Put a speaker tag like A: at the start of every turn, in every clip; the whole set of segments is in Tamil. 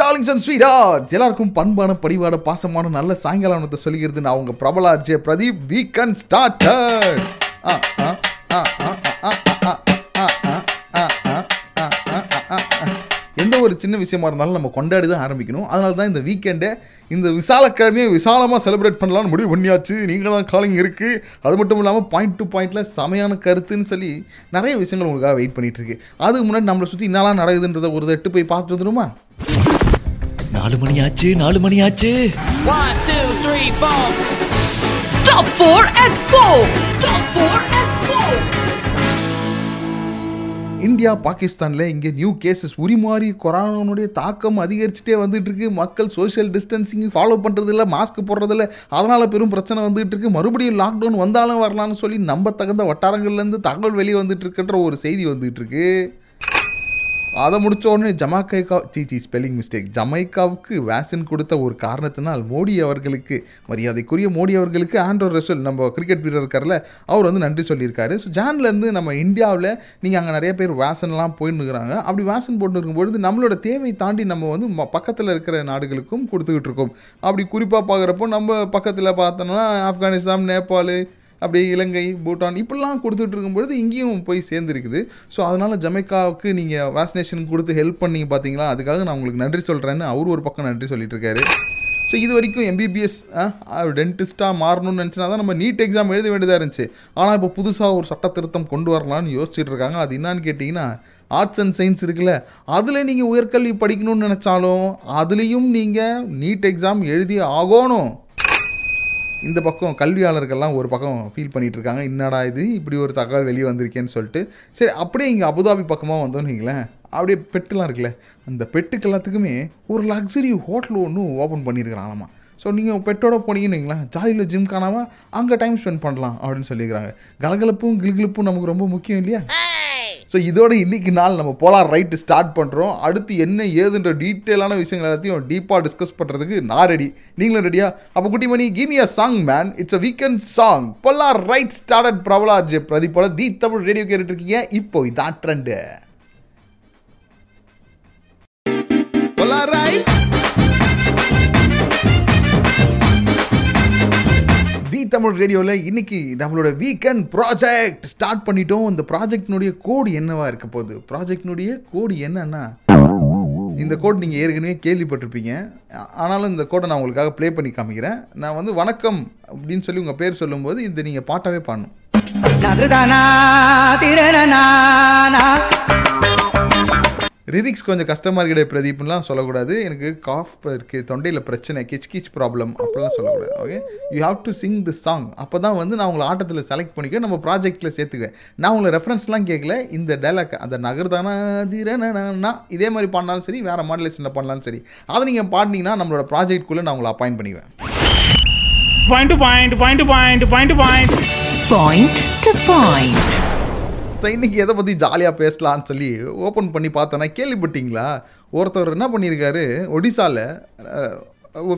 A: டார்லிங்ஸ் அண்ட் ஸ்வீட் எல்லாருக்கும் பண்பான படிவாட பாசமான நல்ல சாயங்காலத்தை சொல்லிக்கிறது நான் உங்கள் பிரபலாஜே பிரதீப் வீ ஸ்டார்டர் ஸ்டார்ட் ஒரு சின்ன விஷயமா இருந்தாலும் நம்ம கொண்டாடி தான் ஆரம்பிக்கணும் அதனால தான் இந்த வீக்கெண்டே இந்த விசாலக்கிழமையை விசாலமாக செலிப்ரேட் பண்ணலாம்னு முடிவு பண்ணியாச்சு நீங்கள் தான் காலிங் இருக்குது அது மட்டும் இல்லாமல் பாயிண்ட் டு பாயிண்டில் சமையான கருத்துன்னு சொல்லி நிறைய விஷயங்கள் உங்களுக்காக வெயிட் பண்ணிகிட்ருக்கு அதுக்கு முன்னாடி நம்மளை சுற்றி என்னலாம் நடக்குதுன்றத ஒரு எட்டு போய் பார்த்துட்டு வந்துருமா நாலு மணி ஆச்சு நாலு மணி ஆச்சு top four at four top four India பாகிஸ்தானில் இங்கே நியூ கேசஸ் உரிமாறி கொரோனாவுடைய தாக்கம் அதிகரிச்சுட்டே வந்துட்டு இருக்கு மக்கள் சோஷியல் டிஸ்டன்சிங் ஃபாலோ பண்ணுறதில்ல மாஸ்க் போடுறதில்ல அதனால் பெரும் பிரச்சனை வந்துட்டு இருக்கு மறுபடியும் லாக்டவுன் வந்தாலும் வரலாம்னு சொல்லி நம்ப தகுந்த வட்டாரங்கள்லேருந்து தகவல் வெளியே வந்துட்டு இருக்குன்ற ஒரு செய்தி வந்துட்டு இருக்கு அதை முடித்த உடனே ஜமாக்கைக்கா சீச்சி ஸ்பெல்லிங் மிஸ்டேக் ஜமைக்காவுக்கு வேக்சின் கொடுத்த ஒரு காரணத்தினால் மோடி அவர்களுக்கு மரியாதைக்குரிய மோடி அவர்களுக்கு ஆண்ட்ரோ ரெசல் நம்ம கிரிக்கெட் வீரர் இருக்கார்ல அவர் வந்து நன்றி சொல்லியிருக்காரு ஸோ ஜான்லேருந்து நம்ம இந்தியாவில் நீங்கள் அங்கே நிறைய பேர் வேசன்லாம் இருக்கிறாங்க அப்படி வேசன் போட்டு இருக்கும்பொழுது நம்மளோட தேவை தாண்டி நம்ம வந்து பக்கத்தில் இருக்கிற நாடுகளுக்கும் கொடுத்துக்கிட்டு இருக்கோம் அப்படி குறிப்பாக பார்க்குறப்போ நம்ம பக்கத்தில் பார்த்தோம்னா ஆப்கானிஸ்தான் நேபாள் அப்படியே இலங்கை பூட்டான் இப்படிலாம் கொடுத்துட்டு இருக்கும்பொழுது இங்கேயும் போய் சேர்ந்துருக்குது ஸோ அதனால் ஜமைக்காவுக்கு நீங்கள் வேக்சினேஷன் கொடுத்து ஹெல்ப் பண்ணி பார்த்தீங்களா அதுக்காக நான் உங்களுக்கு நன்றி சொல்கிறேன்னு அவர் ஒரு பக்கம் நன்றி சொல்லிட்டு இருக்காரு ஸோ இது வரைக்கும் எம்பிபிஎஸ் டென்டிஸ்ட்டாக மாறணும்னு நினச்சினா தான் நம்ம நீட் எக்ஸாம் எழுத வேண்டியதாக இருந்துச்சு ஆனால் இப்போ புதுசாக ஒரு சட்ட திருத்தம் கொண்டு வரலான்னு யோசிச்சுட்டு இருக்காங்க அது என்னான்னு கேட்டிங்கன்னா ஆர்ட்ஸ் அண்ட் சயின்ஸ் இருக்குல்ல அதில் நீங்கள் உயர்கல்வி படிக்கணும்னு நினச்சாலும் அதுலேயும் நீங்கள் நீட் எக்ஸாம் எழுதி ஆகணும் இந்த பக்கம் கல்வியாளர்கள்லாம் ஒரு பக்கம் ஃபீல் பண்ணிகிட்டு இருக்காங்க என்னடா இது இப்படி ஒரு தகவல் வெளியே வந்திருக்கேன்னு சொல்லிட்டு சரி அப்படியே இங்கே அபுதாபி பக்கமாக வந்தோம்னு வைங்களேன் அப்படியே பெட்டுலாம் இருக்குல்ல அந்த பெட்டுக்கு எல்லாத்துக்குமே ஒரு லக்ஸரி ஹோட்டல் ஒன்றும் ஓப்பன் பண்ணியிருக்கிறாங்களாமா ஸோ நீங்கள் பெட்டோட போனீங்கன்னு வைங்களேன் ஜாலியில் ஜிம் காணாமல் அங்கே டைம் ஸ்பெண்ட் பண்ணலாம் அப்படின்னு சொல்லியிருக்கிறாங்க கலகலப்பும் கில்கிலப்பும் நமக்கு ரொம்ப முக்கியம் இல்லையா ஸோ இதோட இன்றைக்கி நாள் நம்ம போலார் ரைட்டு ஸ்டார்ட் பண்ணுறோம் அடுத்து என்ன ஏதுன்ற டீட்டெயிலான விஷயங்கள் எல்லாத்தையும் டீப்பாக டிஸ்கஸ் பண்ணுறதுக்கு நான் ரெடி நீங்களும் ரெடியா அப்போ குட்டி மணி gimme a song man it's a weekend song போலார் ரைட் ஸ்டார்டட் பிரபலாஜ் பிரதீப்போட தி தமிழ் ரேடியோ கேட்டுட்டு இருக்கீங்க இப்போ இதான் ட்ரெண்டு தமிழ் ரேடியோவில் இன்றைக்கி நம்மளோட வீக்கெண்ட் ப்ராஜெக்ட் ஸ்டார்ட் பண்ணிட்டோம் இந்த ப்ராஜெக்டினுடைய கோடு என்னவா இருக்க போகுது ப்ராஜெக்டினுடைய கோடு என்னன்னா இந்த கோட் நீங்கள் ஏற்கனவே கேள்விப்பட்டிருப்பீங்க ஆனாலும் இந்த கோடை நான் உங்களுக்காக ப்ளே பண்ணி காமிக்கிறேன் நான் வந்து வணக்கம் அப்படின்னு சொல்லி உங்கள் பேர் சொல்லும்போது இந்த நீங்கள் பாட்டாகவே பாடணும் லிரிக்ஸ் கொஞ்சம் கஷ்டமாக இருக்கிற பிரதீப்லாம் சொல்லக்கூடாது எனக்கு காஃப் இருக்குது தொண்டையில் பிரச்சனை கிச் கிச் ப்ராப்ளம் அப்படிலாம் சொல்லக்கூடாது okay you have to sing the song அப்போ தான் வந்து நான் உங்களை ஆட்டத்தில் செலக்ட் பண்ணிக்க நம்ம ப்ராஜெக்டில் சேர்த்துக்குவேன் நான் உங்களை ரெஃபரன்ஸ்லாம் கேட்கல இந்த டைலாக் அந்த நகர்தான தீரனா இதே மாதிரி பண்ணாலும் சரி வேறு மாடலேஷனில் பண்ணாலும் சரி அதை நீங்கள் பாடினீங்கன்னா நம்மளோட ப்ராஜெக்ட்குள்ளே நான் உங்களை அப்பாயிண்ட் பண்ணிடுவேன் point to point point to point point point point to point இன்னைக்கு எதை பற்றி ஜாலியாக பேசலான்னு சொல்லி ஓப்பன் பண்ணி பார்த்தோன்னா கேள்விப்பட்டீங்களா ஒருத்தர் என்ன பண்ணியிருக்காரு ஒடிசாவில்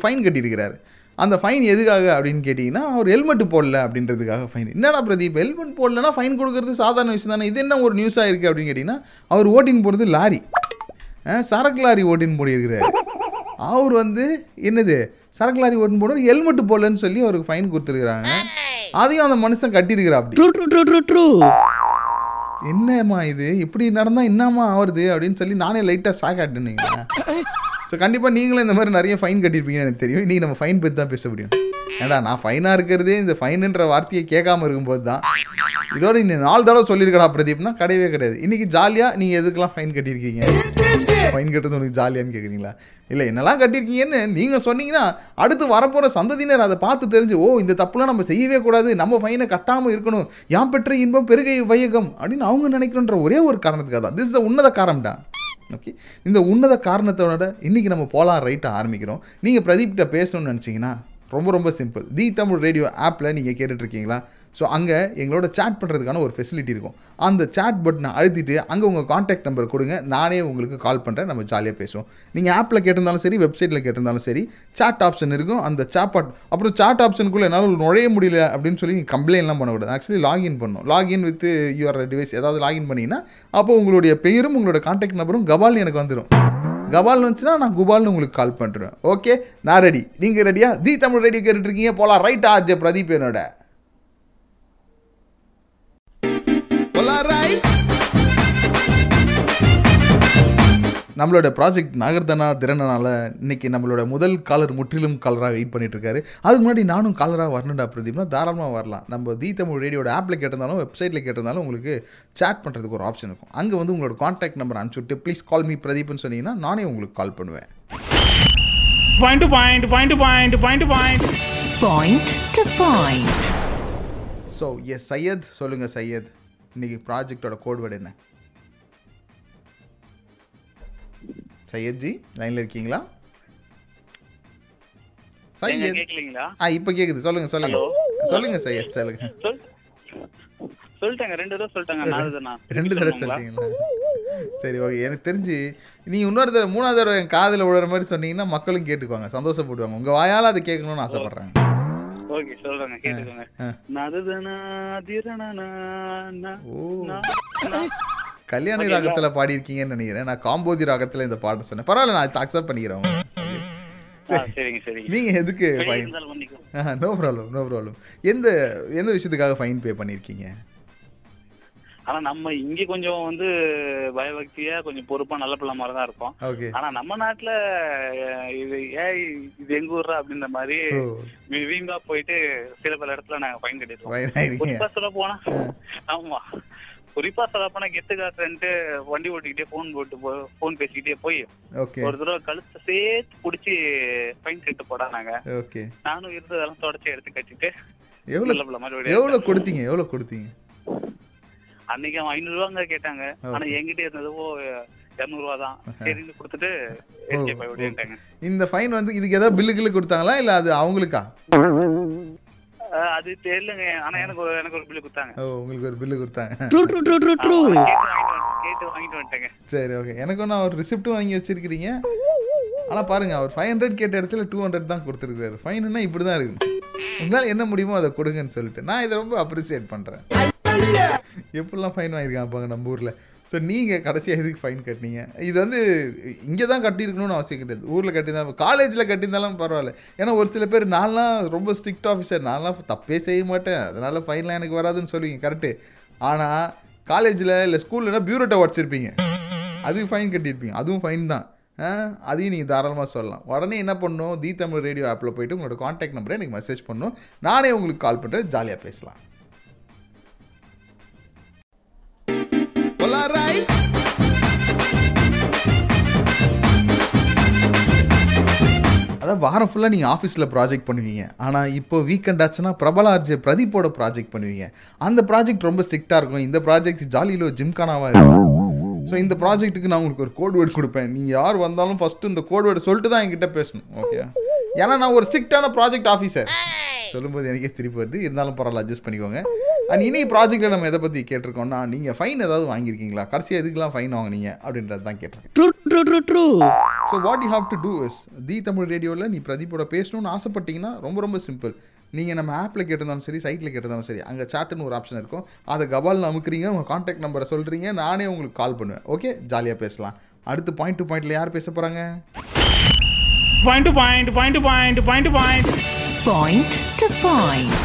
A: ஃபைன் கட்டியிருக்கிறாரு அந்த ஃபைன் எதுக்காக அப்படின்னு கேட்டிங்கன்னா அவர் ஹெல்மெட் போடல அப்படின்றதுக்காக ஃபைன் என்னடா பிரதீப் ஹெல்மெட் போடலன்னா ஃபைன் கொடுக்கறது சாதாரண விஷயம் தானே இது என்ன ஒரு நியூஸாக இருக்குது அப்படின்னு கேட்டிங்கன்னா அவர் ஓட்டின் போடுறது லாரி சரக்கு லாரி ஓட்டின் போடியிருக்கிறார் அவர் வந்து என்னது சரக்கு லாரி ஓட்டின் போடுறது ஹெல்மெட் போடலன்னு சொல்லி அவருக்கு ஃபைன் கொடுத்துருக்குறாங்க அதையும் அந்த மனுஷன் அப்படி என்னம்மா இது இப்படி நடந்தால் என்னம்மா ஆகுது அப்படின்னு சொல்லி நானே லைட்டாக சாக் ஆட்டினீங்க ஸோ கண்டிப்பாக நீங்களும் இந்த மாதிரி நிறைய ஃபைன் கட்டியிருப்பீங்கன்னு எனக்கு தெரியும் இன்றைக்கி நம்ம ஃபைன் பற்றி தான் பேச முடியும் ஏடா நான் ஃபைனாக இருக்கிறதே இந்த ஃபைனுன்ற வார்த்தையை கேட்காம இருக்கும்போது தான் இதோட இன்னும் நாலு தடவை சொல்லியிருக்கடா பிரதீப்னா கிடையவே கிடையாது இன்றைக்கி ஜாலியாக நீங்கள் எதுக்கெல்லாம் ஃபைன் கட்டியிருக்கீங்க ஃபைன் கட்டுறது உனக்கு ஜாலியான்னு கேட்குறீங்களா இல்லை என்னெல்லாம் கட்டியிருக்கீங்கன்னு நீங்கள் சொன்னீங்கன்னா அடுத்து வரப்போகிற சந்ததியினர் அதை பார்த்து தெரிஞ்சு ஓ இந்த தப்புலாம் நம்ம செய்யவே கூடாது நம்ம ஃபைனை கட்டாமல் இருக்கணும் யான் பெற்ற இன்பம் பெருகை வையகம் அப்படின்னு அவங்க நினைக்கணுன்ற ஒரே ஒரு காரணத்துக்காக தான் திஸ் உன்னத காரணம்டா ஓகே இந்த உன்னத காரணத்தோட இன்றைக்கி நம்ம போலாம் ரைட்டை ஆரம்பிக்கிறோம் நீங்கள் பிரதீப்கிட்ட பேசணும்னு நினச்சிங்கன்னா ரொம்ப ரொம்ப சிம்பிள் தி தமிழ் ரேடியோ ஆப்பில் நீங்கள் கேட்டுட்ருக்கீங்களா ஸோ அங்கே எங்களோட சேட் பண்ணுறதுக்கான ஒரு ஃபெசிலிட்டி இருக்கும் அந்த சேட் பட்டனை அழுத்திட்டு அங்கே உங்கள் காண்டாக்ட் நம்பர் கொடுங்க நானே உங்களுக்கு கால் பண்ணுறேன் நம்ம ஜாலியாக பேசுவோம் நீங்கள் ஆப்பில் கேட்டிருந்தாலும் சரி வெப்சைட்டில் கேட்டிருந்தாலும் சரி சாட் ஆப்ஷன் இருக்கும் அந்த சேப்பாட் அப்புறம் சாட் ஆப்ஷனுக்குள்ளே என்னால் நுழைய முடியல அப்படின்னு சொல்லி நீங்கள் கம்ப்ளைண்ட்லாம் பண்ணக்கூடாது ஆக்சுவலி லாகின் பண்ணும் லாகின் வித் யுவர் டிவைஸ் ஏதாவது லாகின் பண்ணிங்கன்னா அப்போ உங்களுடைய பெயரும் உங்களோட காண்டாக்ட் நம்பரும் கபால் எனக்கு வந்துடும் கபால் வந்துச்சுன்னா நான் குபால்னு உங்களுக்கு கால் பண்ணுறேன் ஓகே நான் ரெடி நீங்கள் ரெடியா தி தமிழ் ரெடி கேட்டுட்ருக்கீங்க போகலாம் ரைட்டா ஆர்ஜே பிரதீப் என்னோட நம்மளோட ப்ராஜெக்ட் நாகர்தனா திறனால இன்னைக்கு நம்மளோட முதல் காலர் முற்றிலும் காலராக வெயிட் பண்ணிட்டு இருக்காரு அதுக்கு முன்னாடி நானும் காலராக வரணும்டா பிரதீப்னா தாராளமாக வரலாம் நம்ம தீ தமிழ் ரேடியோட ஆப்பில் கேட்டிருந்தாலும் வெப்சைட்டில் கேட்டிருந்தாலும் உங்களுக்கு சேட் பண்ணுறதுக்கு ஒரு ஆப்ஷன் இருக்கும் அங்கே வந்து உங்களோட காண்டாக்ட் நம்பர் அனுப்பிச்சுட்டு ப்ளீஸ் கால் மீ பிரதீப்னு சொன்னீங்கன்னா நானே உங்களுக்கு கால் பண்ணுவேன் point point point point point point point point so Syed சொல்லுங்கள் சையத் இன்றைக்கி ப்ராஜெக்டோட கோட்வேர்டு என்ன சையத்ஜி லைனில் இருக்கீங்களா சையத் ஆ இப்போ கேட்குது சையத் சொல்லுங்க சொல்லிட்டாங்க ரெண்டு தடவை சரி ஓகே எனக்கு தெரிஞ்சு இன்னொரு தடவை மூணாவது மாதிரி சொன்னீங்கன்னா மக்களும் சந்தோஷப்படுவாங்க வாயால் அதை கல்யாண ராகத்துல பாடியிருக்கீங்கன்னு நினைக்கிறேன் நான் காம்போதி ராகத்துல இந்த பாட்டை சொன்னேன் பரவாயில்ல நான் அக்செப்ட் பண்ணிக்கிறேன் நீங்க எதுக்கு fine no problem no problem எந்த எந்த விஷயத்துக்காக ஃபைன் பே பண்ணிருக்கீங்க ஆனா நம்ம இங்க கொஞ்சம் வந்து பயபக்தியா கொஞ்சம் பொறுப்பா நல்ல பிள்ளை மாதிரி தான் இருக்கும் ஆனா நம்ம நாட்டுல இது ஏன் இது எங்க ஊர்ரா அப்படின்ற மாதிரி வீங்கா போயிட்டு சில பல இடத்துல நாங்க ஃபைன் கட்டிடுவோம் சொல்ல போனா ஆமா குறிப்பா சொல்ல போனா கெத்து காசுன்ட்டு வண்டி ஓட்டிக்கிட்டே போன் போட்டு போன் பேசிக்கிட்டே போய் ஒரு தடவை கழுத்து சேர்த்து புடிச்சு ஃபைன் கட்டு போடானாங்க நானும் இருந்ததெல்லாம் தொடச்சி எடுத்து கட்டிட்டு எவ்வளவு எவ்வளவு கொடுத்தீங்க எவ்வளவு கொடுத்தீங்க அன்னைக்கு அவன் ஐநூறு ரூபாங்க கேட்டாங்க ஆனா என்கிட்ட இருந்ததுவோ இரநூறுவா தான் சரின்னு கொடுத்துட்டு oh, இந்த ஃபைன் வந்து இதுக்கு ஏதாவது பில்லு கில்லு கொடுத்தாங்களா இல்ல அது அவங்களுக்கா அது தெரியலங்க ஆனா எனக்கு எனக்கு ஒரு பில்லு கொடுத்தாங்க ஓ உங்களுக்கு ஒரு பில்லு கொடுத்தாங்க true true true true true கேட்டு வாங்கிட்டு வந்துட்டேங்க சரி ஓகே எனக்கு நான் ஒரு ரிசிப்ட் வாங்கி வச்சிருக்கிறீங்க ஆனால் பாருங்க அவர் ஃபைவ் ஹண்ட்ரட் கேட்ட இடத்துல டூ ஹண்ட்ரட் தான் கொடுத்துருக்காரு ஃபைன்னா இப்படி தான் இருக்கு உங்களால் என்ன முடியுமோ அதை கொடுங்கன்னு சொல்லிட்டு நான் இதை ரொம்ப அப்ரிசியேட் பண்றேன் எப்படிலாம் ஃபைன் வாங்கியிருக்கான் பாங்க நம்ம ஊரில் ஸோ நீங்கள் கடைசியாக எதுக்கு ஃபைன் கட்டினீங்க இது வந்து இங்கே தான் கட்டியிருக்கணும்னு அவசியம் கிடையாது ஊரில் கட்டியிருந்தாலும் காலேஜில் கட்டியிருந்தாலும் பரவாயில்ல ஏன்னா ஒரு சில பேர் நான்லாம் ரொம்ப ஸ்ட்ரிக்ட் ஆஃபீஸர் நான்லாம் தப்பே செய்ய மாட்டேன் அதனால் ஃபைன்லாம் எனக்கு வராதுன்னு சொல்லுவீங்க கரெக்டு ஆனால் காலேஜில் இல்லை ஸ்கூல்லனா பியூரோட்டை உடச்சிருப்பீங்க அதுக்கு ஃபைன் கட்டியிருப்பீங்க அதுவும் ஃபைன் தான் அதையும் நீங்கள் தாராளமாக சொல்லலாம் உடனே என்ன பண்ணணும் தி தமிழ் ரேடியோ ஆப்பில் போயிட்டு உங்களோட காண்டாக்ட் நம்பரை எனக்கு மெசேஜ் பண்ணணும் நானே உங்களுக்கு கால் பண்ணுறேன் ஜாலியாக பேசலாம் அதாவது வாரம் ஃபுல்லாக நீங்கள் ஆஃபீஸில் ப்ராஜெக்ட் பண்ணுவீங்க ஆனால் இப்போ வீக்கெண்ட் ஆச்சுன்னா பிரபல ஆர்ஜே பிரதீப்போட ப்ராஜெக்ட் பண்ணுவீங்க அந்த ப்ராஜெக்ட் ரொம்ப ஸ்ட்ரிக்டாக இருக்கும் இந்த ப்ராஜெக்ட் ஜாலியில் ஜிம்கானாவாக இருக்கும் ஸோ இந்த ப்ராஜெக்ட்டுக்கு நான் உங்களுக்கு ஒரு கோட் வேர்டு கொடுப்பேன் நீங்கள் யார் வந்தாலும் ஃபஸ்ட்டு இந்த கோட் வேர்டு சொல்லிட்டு தான் என்கிட்ட பேசணும் ஓகே ஏன்னா நான் ஒரு ஸ்ட்ரிக்டான ப்ராஜெக்ட் ஆஃபீஸர் சொல்லும்போது எனக்கே திருப்பி வருது இருந்தாலும் பரவாயில்ல அட்ஜஸ்ட் பண்ணிக்கோங்க அண்ட் இனி ப்ராஜெக்ட்டில் நம்ம எதை பற்றி கேட்டிருக்கோம்னா நீங்கள் ஃபைன் ஏதாவது வாங்கியிருக்கீங்களா கடைசியாக எதுக்கெல்லாம் ஃபைன் வாங்கினீங்க அப்படின்றது தான் கேட்டிருக்கேன் so what you have to do is the Tamil ரேடியோவில் நீ பிரதீப்போட பேசணும்னு ஆசைப்பட்டீங்கன்னா ரொம்ப ரொம்ப சிம்பிள் நீங்கள் நம்ம ஆப்பில் கேட்டிருந்தாலும் சரி சைட்டில் கேட்டிருந்தாலும் சரி அங்கே சாட்டுன்னு ஒரு ஆப்ஷன் இருக்கும் அதை கபால் அமுக்குறீங்க உங்கள் காண்டாக்ட் நம்பரை சொல்கிறீங்க நானே உங்களுக்கு கால் பண்ணுவேன் ஓகே ஜாலியாக பேசலாம் அடுத்து பாயிண்ட் டு பாயிண்டில் யார் பேச போகிறாங்க point point point point point point point to point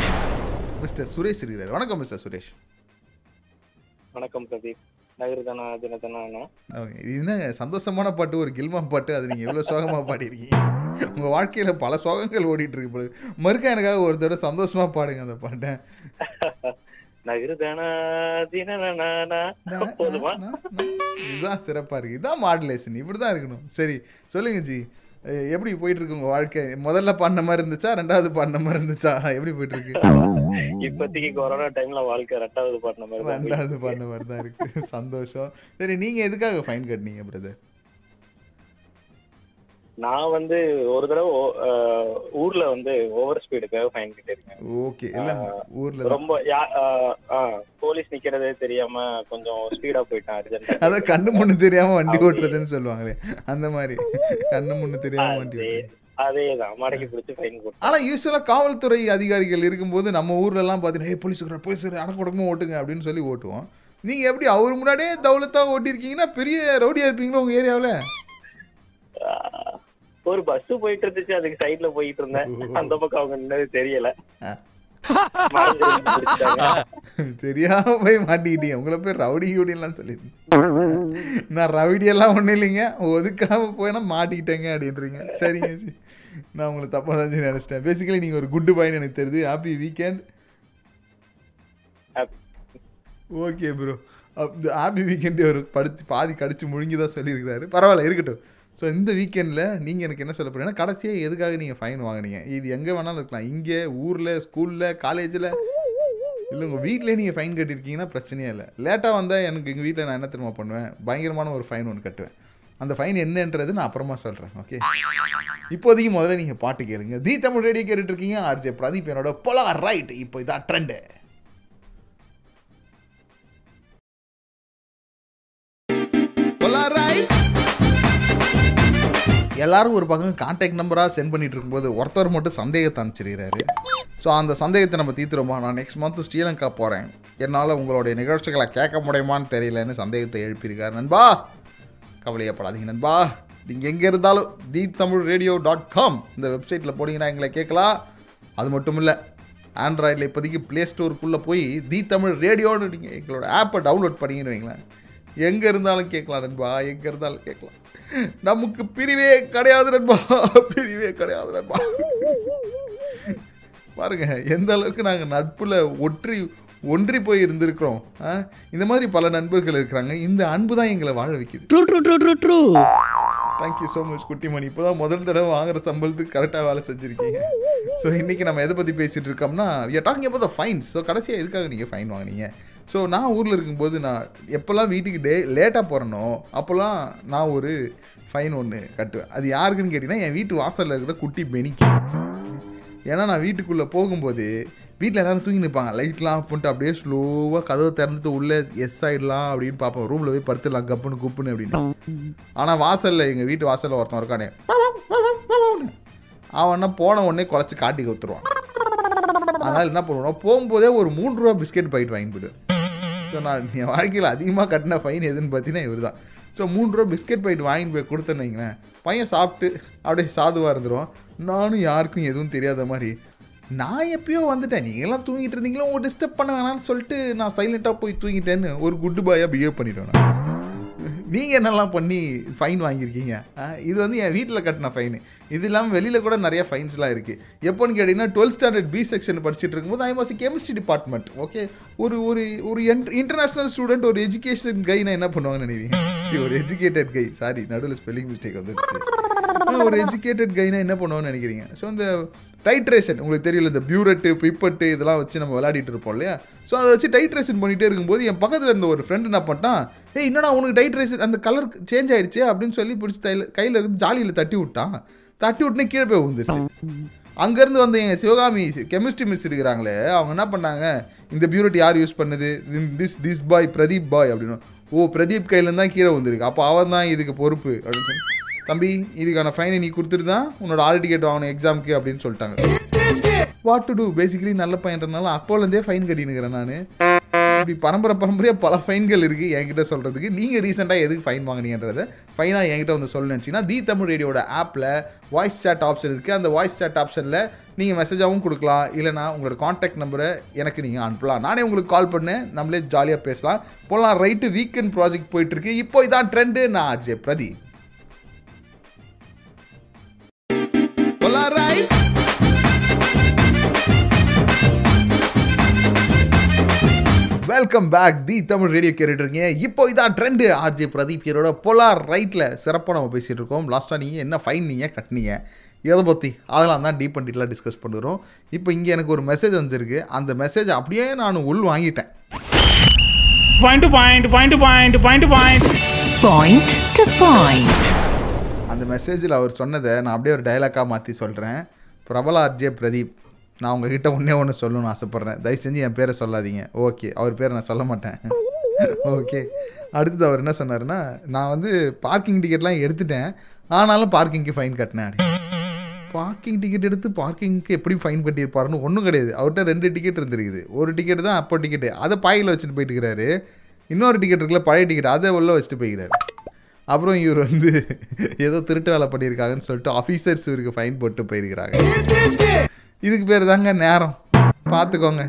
A: mister Suresh இருக்கிறார் வணக்கம் மிஸ்டர் சுரேஷ் வணக்கம் பிரதீப் நகர்தானா தினத்தனா என்ன சந்தோஷமான பாட்டு ஒரு கில்மா பாட்டு அது நீங்கள் எவ்வளோ சோகமாக பாடிருக்கீங்க உங்கள் வாழ்க்கையில் பல சோகங்கள் ஓடிட்டு இருக்கு மறுக்கா எனக்காக ஒரு தடவை சந்தோஷமா பாடுங்க அந்த பாட்டை இதுதான் சிறப்பா இருக்கு இதான் மாடுலேஷன் இப்படிதான் இருக்கணும் சரி சொல்லுங்க ஜி எப்படி போயிட்டு இருக்கு உங்க வாழ்க்கை முதல்ல பண்ண மாதிரி இருந்துச்சா ரெண்டாவது பண்ண மாதிரி இருந்துச்சா எப்படி போயிட்டு இருக்கு இப்போதைக்கு கொரோனா டைம்ல வாழ்க்கை ரெண்டாவது பண்ண மாதிரி ரெண்டாவது பண்ண மாதிரி தான் இருக்கு சந்தோஷம் சரி நீங்க எதுக்காக ஃபைன் கட்டினீங்க பிரதர் நான் வந்து ஒரு தடவை ஊர்ல வந்து ஓவர் ஸ்பீடுக்காக ஃபைன் கட்டிருக்கேன் ஓகே இல்ல ஊர்ல ரொம்ப போலீஸ் நிக்கிறதே தெரியாம கொஞ்சம் ஸ்பீடா போயிட்டான் அர்ஜென்ட் அதான் கண்ணு முன்னு தெரியாம வண்டி ஓட்டுறதுன்னு சொல்லுவாங்களே அந்த மாதிரி கண்ணு முன்னு தெரியாம வண்டி அதேதான் மடக்கி பிடிச்சி ஃபைன் போட்டு ஆனா யூஸ்வலா காவல்துறை அதிகாரிகள் இருக்கும்போது நம்ம ஊர்ல எல்லாம் பாத்தீங்கன்னா போலீஸ் போலீஸ் அடக்கு ஓட்டுங்க அப்படின்னு சொல்லி ஓட்டுவோம் நீங்க எப்படி அவர் முன்னாடியே தௌலத்தா ஓட்டிருக்கீங்கன்னா பெரிய ரவுடியா இருப்பீங்களா உங்க ஏரியாவில ஒரு பஸ் போயிட்டு இருந்துச்சு அதுக்கு சைட்ல போயிட்டு இருந்தேன் அந்த பக்கம் அவங்க நின்னது தெரியல தெரியாம போய் மாட்டிக்கிட்டீங்க உங்களை போய் ரவுடி கியூடின்லாம் சொல்லிட்டு நான் ரவுடியெல்லாம் ஒன்றும் இல்லைங்க ஒதுக்காம போயினா மாட்டிக்கிட்டேங்க அப்படின்றீங்க சரிங்க ஜி நான் உங்களை தப்பாக தான் நினச்சிட்டேன் பேசிக்கலி நீங்கள் ஒரு குட் பாயிண்ட் எனக்கு தெரியுது happy weekend okay bro happy வீக்கெண்டே ஒரு படுத்து பாதி கடிச்சு முழுங்கி தான் சொல்லியிருக்கிறாரு பரவாயில்ல இருக்கட்டும் ஸோ இந்த வீக்கெண்டில் நீங்கள் எனக்கு என்ன சொல்ல போகிறீங்கன்னா கடைசியாக எதுக்காக நீங்கள் ஃபைன் வாங்கினீங்க இது எங்கே வேணாலும் இருக்கலாம் இங்கே ஊரில் ஸ்கூலில் காலேஜில் இல்லை உங்கள் வீட்டிலே நீங்கள் ஃபைன் கட்டியிருக்கீங்கன்னா பிரச்சனையே இல்லை லேட்டாக வந்தால் எனக்கு எங்கள் வீட்டில் நான் என்ன திரும்ப பண்ணுவேன் பயங்கரமான ஒரு ஃபைன் ஒன்று கட்டுவேன் அந்த ஃபைன் என்னன்றது நான் அப்புறமா சொல்கிறேன் ஓகே இப்போதைக்கு முதல்ல நீங்கள் பாட்டு கேளுங்க தி தமிழ் ரேடியோ கேட்டுட்ருக்கீங்க ஆர்ஜே பிரதீப் என்னோட போலா ரைட் இப்போ இதான் ட்ரெண்டு எல்லாரும் ஒரு பக்கம் கான்டாக்ட் நம்பராக சென்ட் பண்ணிட்டு இருக்கும்போது ஒருத்தர் மட்டும் சந்தேகத்தை அனுப்பிச்சிருக்கிறாரு ஸோ அந்த சந்தேகத்தை நம்ம தீர்த்துருமா நான் நெக்ஸ்ட் மந்த் ஸ்ரீலங்கா போகிறேன் என்னால் உங்களுடைய நிகழ்ச்சிகளை கேட்க முடியுமான்னு தெரியலன்னு சந்தேகத்தை எழுப்பியிருக்காரு நண்பா கவலையப்படாதீங்க நண்பா நீங்கள் எங்கே இருந்தாலும் the Tamil radio dot com இந்த வெப்சைட்டில் போனீங்கன்னா எங்களை கேட்கலாம் அது மட்டும் இல்லை ஆண்ட்ராய்டில் இப்போதைக்கு ப்ளே ஸ்டோருக்குள்ளே போய் தி தமிழ் ரேடியோன்னு நீங்கள் எங்களோட ஆப்பை டவுன்லோட் பண்ணிங்கன்னு வைங்களேன் எங்கே இருந்தாலும் கேட்கலாம் நண்பா எங்கே இருந்தாலும் கேட்கலாம் நமக்கு பிரிவே கிடையாது நண்பா பிரிவே கிடையாது நண்பா பாருங்க எந்த அளவுக்கு நாங்கள் நட்பில் ஒற்றி ஒன்றி போய் இருந்திருக்கிறோம் இந்த மாதிரி பல நண்பர்கள் இருக்கிறாங்க இந்த அன்பு தான் எங்களை வாழ வைக்குது true true thank you so much Kuttimani இப்போ தான் முதல் தடவை வாங்குற சம்பளத்துக்கு கரெக்டாக வேலை செஞ்சுருக்கீங்க ஸோ இன்றைக்கி நம்ம எதை பற்றி பேசிகிட்டு இருக்கோம்னா வி டாக்கிங் அப்போ த ஃபைன்ஸ் ஸோ கடைசியாக எதுக்காக நீங்கள் ஃபைன் வாங்கினீங்க ஸோ நான் ஊரில் இருக்கும்போது நான் எப்போல்லாம் வீட்டுக்கு டே லேட்டாக போகிறனோ அப்போல்லாம் நான் ஒரு ஃபைன் ஒன்று கட்டுவேன் அது யாருக்குன்னு கேட்டிங்கன்னா என் வீட்டு வாசலில் இருக்கிற குட்டி பெனிக்கு ஏன்னா நான் வீட்டுக்குள்ளே போகும்போது வீட்டில் எல்லோரும் தூங்கி நிற்பாங்க லைட்லாம் ஆஃப் பண்ணிட்டு அப்படியே ஸ்லோவாக கதவை திறந்துட்டு உள்ளே எஸ் ஆகிடலாம் அப்படின்னு பார்ப்போம் ரூமில் போய் படுத்துடலாம் கப்புன்னு குப்புன்னு அப்படின்னு ஆனால் வாசலில் எங்கள் வீட்டு வாசலில் ஒருத்தன் இருக்கானே அவன்னா போன உடனே குழச்சி காட்டி கொடுத்துருவான் அதனால் என்ன பண்ணுவோம் போகும்போதே ஒரு மூன்று ரூபா பிஸ்கெட் பாக்கெட் வாங்கி போயிடுவேன் ஸோ நான் என் வாழ்க்கையில் அதிகமாக கட்டின ஃபைன் எதுன்னு பார்த்தீங்கன்னா இவர் தான் ஸோ மூணு ரூபா பிஸ்கட் பைட் வாங்கிட்டு போய் கொடுத்தேன்னு வைங்களேன் பையன் சாப்பிட்டு அப்படியே சாதுவாக இருந்துடும் நானும் யாருக்கும் எதுவும் தெரியாத மாதிரி நான் எப்பயோ வந்துட்டேன் நீங்களாம் தூங்கிட்டு இருந்தீங்களோ உங்கள் டிஸ்டர்ப் பண்ண வேணாம்னு சொல்லிட்டு நான் சைலண்ட்டாக போய் தூங்கிட்டேன்னு ஒரு குட் பாயாக பிஹேவ் பண்ணிட்டேன் நான் நீங்கள் என்னெல்லாம் பண்ணி ஃபைன் வாங்கியிருக்கீங்க இது வந்து என் வீட்டில் கட்டின ஃபைனு இது இல்லாமல் வெளியில் கூட நிறைய ஃபைன்ஸ்லாம் இருக்குது எப்போன்னு கேட்டிங்கன்னா டுவெல்த் ஸ்டாண்டர்ட் பி செக்ஷன் படிச்சுட்டு இருக்கும்போது I was chemistry department okay ஒரு ஒரு ஒரு இன்டர்நேஷ்னல் ஸ்டூடெண்ட் ஒரு எஜுகேஷன் கைனா என்ன பண்ணுவாங்கன்னு நினைக்கிறீங்க சரி ஒரு எஜுகேட்டட் கை சாரி நடுவில் ஸ்பெல்லிங் மிஸ்டேக் வந்து ஒரு எஜுகேட்டட் கைனா என்ன பண்ணுவாங்கன்னு நினைக்கிறீங்க ஸோ இந்த டைட்ரேஷன் உங்களுக்கு தெரியல இந்த பியூரட்டு பிப்பட்டு இதெல்லாம் வச்சு நம்ம விளையாடிட்டு இருப்போம் இல்லையா ஸோ அதை வச்சு டைட் ரேசன் பண்ணிகிட்டே இருக்கும்போது என் பக்கத்தில் இருந்த ஒரு ஃப்ரெண்டு என்ன பண்ணிட்டான் ஏய் என்னடா உனக்கு டைட் ரேசன் அந்த கலர் சேஞ்ச் ஆயிடுச்சு அப்படின்னு சொல்லி பிடிச்சி தையில் கையில் இருந்து ஜாலியில் தட்டி விட்டான் தட்டி விட்டுனே கீழே போய் விழுந்துருச்சு அங்கேருந்து வந்து எங்கள் சிவகாமி கெமிஸ்ட்ரி மிஸ் இருக்கிறாங்களே அவங்க என்ன பண்ணாங்க இந்த பியூரிட்டி யார் யூஸ் பண்ணுது this this boy Pradeep boy அப்படின்னு ஓ பிரதீப் கையிலேருந்து தான் கீழே வந்திருக்கு அப்போ அவன் தான் இதுக்கு பொறுப்பு அப்படின்னு சொல்லி தம்பி இதுக்கான ஃபைனை நீ கொடுத்துட்டு தான் உன்னோட ஆல் டிக்கெட் வாங்கணும் எக்ஸாமுக்கு அப்படின்னு சொல்லிட்டாங்க வாட் டு டூ பேசிக்கலி நல்ல பையன்றனால அப்போலேருந்தே ஃபைன் கட்டினுக்கிறேன் நான் இப்படி பரம்பரை பரம்பரையாக பல ஃபைன்கள் இருக்குது என்கிட்ட சொல்கிறதுக்கு நீங்கள் ரீசெண்டாக எதுக்கு ஃபைன் வாங்கினீங்கன்றதை ஃபைனாக என்கிட்ட வந்து சொல்லணுச்சுன்னா தி தமிழ் ரேடியோட ஆப்பில் வாய்ஸ் சேட் ஆப்ஷன் இருக்குது அந்த வாய்ஸ் சேட் ஆப்ஷனில் நீங்கள் மெசேஜாகவும் கொடுக்கலாம் இல்லைனா உங்களோட காண்டாக்ட் நம்பரை எனக்கு நீங்கள் அனுப்பலாம் நானே உங்களுக்கு கால் பண்ணேன் நம்மளே ஜாலியாக பேசலாம் போகலாம் ரைட்டு வீக்கெண்ட் ப்ராஜெக்ட் போயிட்டுருக்கு இப்போ இதான் ட்ரெண்டு நான் Ajay Pradeep welcome back the Tamil radio கேட்டுட்டு இருக்கீங்க இப்போ இதான் ட்ரெண்டு ஆர்ஜி பிரதீப் ஹீரோட பொலார் ரைட்டில் சிறப்பாக நம்ம பேசிகிட்டு இருக்கோம் லாஸ்ட்டாக நீங்கள் என்ன ஃபைன் நீங்கள் கட்டினீங்க எதை பற்றி அதெல்லாம் தான் டீப் அண்ட் டீட்டெயிலாக டிஸ்கஸ் பண்ணுறோம் இப்போ இங்கே எனக்கு ஒரு மெசேஜ் வந்துருக்கு அந்த மெசேஜ் அப்படியே நான் உள் வாங்கிட்டேன் பாயிண்ட் பாயிண்ட் பாயிண்ட் பாயிண்ட் அந்த மெசேஜில் அவர் சொன்னதை நான் அப்படியே ஒரு டைலாக்காக மாற்றி சொல்கிறேன் பிரபல ஆர்ஜே பிரதீப் நான் உங்ககிட்ட ஒன்றே ஒன்று சொல்லணும்னு ஆசைப்பட்றேன் தயவு செஞ்சு என் பேரை சொல்லாதீங்க ஓகே அவர் பேரை நான் சொல்ல மாட்டேன் ஓகே அடுத்தது அவர் என்ன சொன்னார்னா நான் வந்து பார்க்கிங் டிக்கெட்லாம் எடுத்துட்டேன் ஆனாலும் பார்க்கிங்க்கு ஃபைன் கட்டினேன் பார்க்கிங் டிக்கெட் எடுத்து பார்க்கிங்க்கு எப்படி ஃபைன் கட்டியிருப்பாருன்னு ஒன்றும் கிடையாது அவர்கிட்ட ரெண்டு டிக்கெட் இருந்திருக்குது ஒரு டிக்கெட் தான் அப்போ டிக்கெட்டு அதை பாயில் வச்சுட்டு போயிட்டுக்கிறாரு இன்னொரு டிக்கெட் இருக்குல்ல பழைய டிக்கெட் அதை உள்ள வச்சுட்டு போய்கிறாரு அப்புறம் இவர் வந்து ஏதோ திருட்டு வேலை பண்ணியிருக்காங்கன்னு சொல்லிட்டு ஆஃபீஸர்ஸ் இவருக்கு ஃபைன் போட்டு போயிருக்கிறாங்க இதுக்கு பேர் தாங்க நேரம் பார்த்துக்கோங்க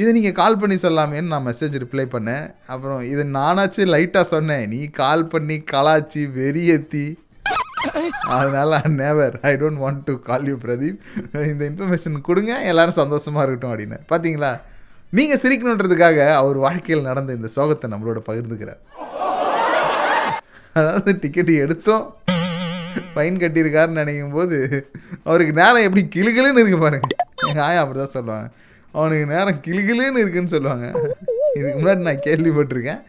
A: இதை நீங்கள் கால் பண்ணி சொல்லாமேன்னு நான் மெசேஜ் ரிப்ளை பண்ணேன் அப்புறம் இதை நானாச்சு லைட்டாக சொன்னேன் நீ கால் பண்ணி கலாச்சி வெறியத்தி அதனால never I don't want to call you Pradeep இந்த இன்ஃபர்மேஷன் கொடுங்க எல்லோரும் சந்தோஷமாக இருக்கட்டும் அப்படின்னு பார்த்தீங்களா நீங்கள் சிரிக்கணுன்றதுக்காக அவர் வாழ்க்கையில் நடந்த இந்த சோகத்தை நம்மளோட பகிர்ந்துக்கிறார் அதாவது டிக்கெட்டு எடுத்தோம் ஃபைன் கட்டியிருக்காருன்னு நினைக்கும் போது அவருக்கு நேரம் எப்படி கிளுகிளுன்னு இருக்கு பாருங்க எங்கள் ஆயா அப்படி தான் சொல்லுவாங்க அவனுக்கு நேரம் கிளுகிளுன்னு இருக்குன்னு சொல்லுவாங்க இதுக்கு முன்னாடி நான் கேள்விப்பட்டிருக்கேன்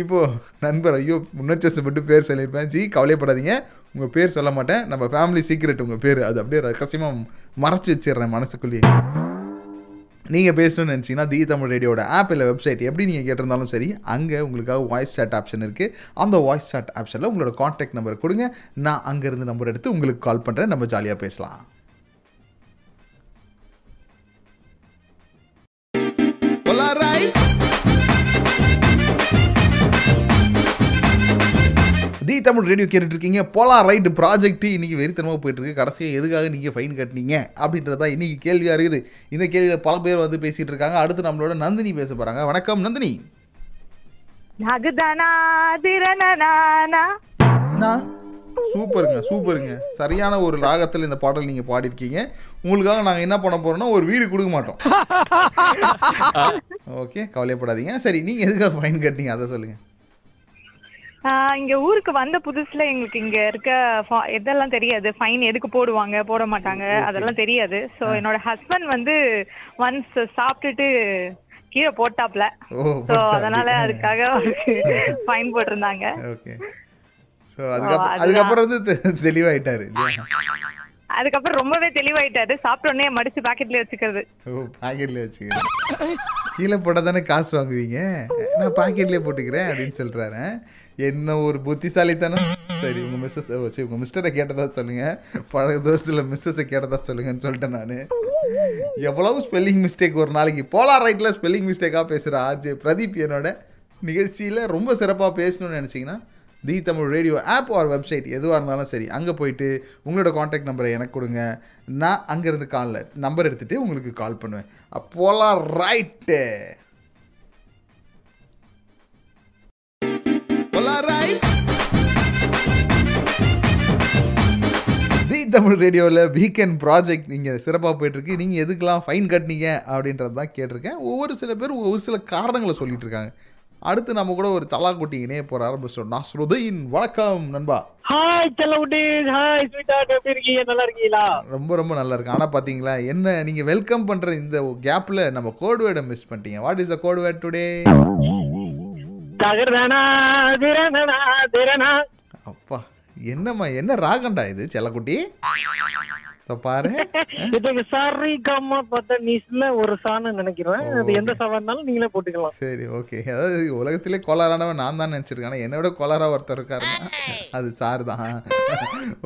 A: இப்போது நண்பர் ஐயோ முன்னச்சசப்பட்டு பேர் சொல்லியிருப்பேன் ஜி கவலைப்படாதீங்க உங்கள் பேர் சொல்ல மாட்டேன் நம்ம ஃபேமிலி சீக்ரெட் உங்கள் பேர் அது அப்படியே ரகசியமாக மறைச்சி வச்சிடுறேன் மனசுக்குள்ளேயே நீங்கள் பேசணும்னு நினச்சிங்கன்னா தி தமிழ் ரேடியோட ஆப் இல்லை வெப்சைட் எப்படி நீங்கள் கேட்டிருந்தாலும் சரி அங்கே உங்களுக்காக வாய்ஸ் சாட் ஆப்ஷன் இருக்குது அந்த வாய்ஸ் சாட் ஆப்ஷனில் உங்களோட காண்டாக்ட் நம்பர் கொடுங்க நான் அங்கேருந்து நம்பர் எடுத்து உங்களுக்கு கால் பண்ணுறேன் நம்ம ஜாலியாக பேசலாம் டி தமிழ் ரேடியோ கேட்டுட்ருக்கீங்க போலா ரைட் ப்ராஜெக்ட் இன்றைக்கி வெறித்தனமாக போயிட்டுருக்கு கடைசியாக எதுக்காக நீங்கள் ஃபைன் கட்டினீங்க அப்படின்றது தான் இன்றைக்கி கேள்வியாக இருக்குது இந்த கேள்வியில் பல பேர் வந்து பேசிகிட்டு இருக்காங்க அடுத்து நம்மளோட நந்தினி பேச போகிறாங்க வணக்கம் நந்தினி சூப்பருங்க சூப்பருங்க சரியான ஒரு ராகத்தில் இந்த பாடல் நீங்க பாடிருக்கீங்க உங்களுக்காக நாங்க என்ன பண்ண போறோம்னா ஒரு வீடு கொடுக்க மாட்டோம் ஓகே கவலைப்படாதீங்க சரி நீங்க எதுக்காக ஃபைன் கட்டினீங்க அதை சொல்லுங்க இங்க ஊருக்கு வந்த புதுசுல எங்களுக்கு இங்க இருக்க எதெல்லாம் தெரியாது ஃபைன் எதுக்கு போடுவாங்க போட மாட்டாங்க அதெல்லாம் தெரியாது சோ என்னோட ஹஸ்பண்ட் வந்து ஒன்ஸ் சாப்பிட்டுட்டு கீழே போட்டாப்ல சோ அதனால அதுக்காக ஃபைன் போட்டிருந்தாங்க ஸோ அதுக்கப்புறம் வந்து தெளிவாயிட்டாரு அதுக்கப்புறம் ரொம்பவே தெளிவாயிட்டாரு சாப்பிட்ட உடனே மடிச்சு பாக்கெட்ல வச்சுக்கிறது பாக்கெட்ல வச்சுக்கிறது கீழே போட்டால் தானே காசு வாங்குவீங்க நான் பாக்கெட்லேயே போட்டுக்கிறேன் அப்படின்னு சொல்கிறாரு என்ன ஒரு புத்திசாலித்தனம் சரி உங்கள் மிஸ்ஸஸ் சரி உங்கள் மிஸ்டரை கேட்டதா சொல்லுங்கள் பழக தோசத்தில் மிஸ்ஸஸை கேட்டதா சொல்லுங்கன்னு சொல்லிட்டேன் நான் எவ்வளவு ஸ்பெல்லிங் மிஸ்டேக் ஒரு நாளைக்கு போலார் ரைட்டில் ஸ்பெல்லிங் மிஸ்டேக்காக பேசுகிற ஆர்ஜி பிரதீப் என்னோட நிகழ்ச்சியில் ரொம்ப சிறப்பாக பேசணும்னு நினச்சிங்கன்னா the Tamil radio app or website எதுவாக இருந்தாலும் சரி அங்கே போயிட்டு உங்களோட காண்டாக்ட் நம்பரை எனக்கு கொடுங்க நான் அங்கேருந்து காலில் நம்பர் எடுத்துகிட்டு உங்களுக்கு கால் பண்ணுவேன் அப்போலாம் ரைட்டு தமிழ் ரேடியோவில் வீக்கெண்ட் ப்ராஜெக்ட் நீங்கள் சிறப்பாக போயிட்டுருக்கு நீங்கள் எதுக்கெலாம் ஃபைன் கட்டினீங்க அப்படின்றது தான் கேட்டிருக்கேன் ஒவ்வொரு சில பேர் ஒரு சில காரணங்களை சொல்லிட்டு இருக்காங்க அடுத்து நம்ம கூட ஒரு தலா இணைய போற ஆரம்பிச்சோம் நான் ஸ்ருதயின் வணக்கம் நண்பா ஹாய் குட்டி ஹாய் ஸ்வீட்டா எப்படி இருக்கீங்க நல்லா இருக்கீங்களா ரொம்ப ரொம்ப நல்லா இருக்கு ஆனா பாத்தீங்களா என்ன நீங்க வெல்கம் பண்ற இந்த கேப்ல நம்ம கோட் வேர்டை மிஸ் பண்ணிட்டீங்க what is the code word today தகர்தனா திரணனா திரணா அப்பா என்னம்மா என்ன ராகண்டா இது செல்லக்குட்டி பாரு சாரி கம்மா பார்த்தா நீஸ்ல ஒரு சான்னு நினைக்கிறேன் அது எந்த சவால்னாலும் நீங்களே போட்டுக்கலாம் சரி ஓகே அதாவது உலகத்திலே கோளாறானவன் நான் தான் நினைச்சிருக்கேன் என்னோட விட கோளாரா ஒருத்தர் இருக்காரு அது சார் தான்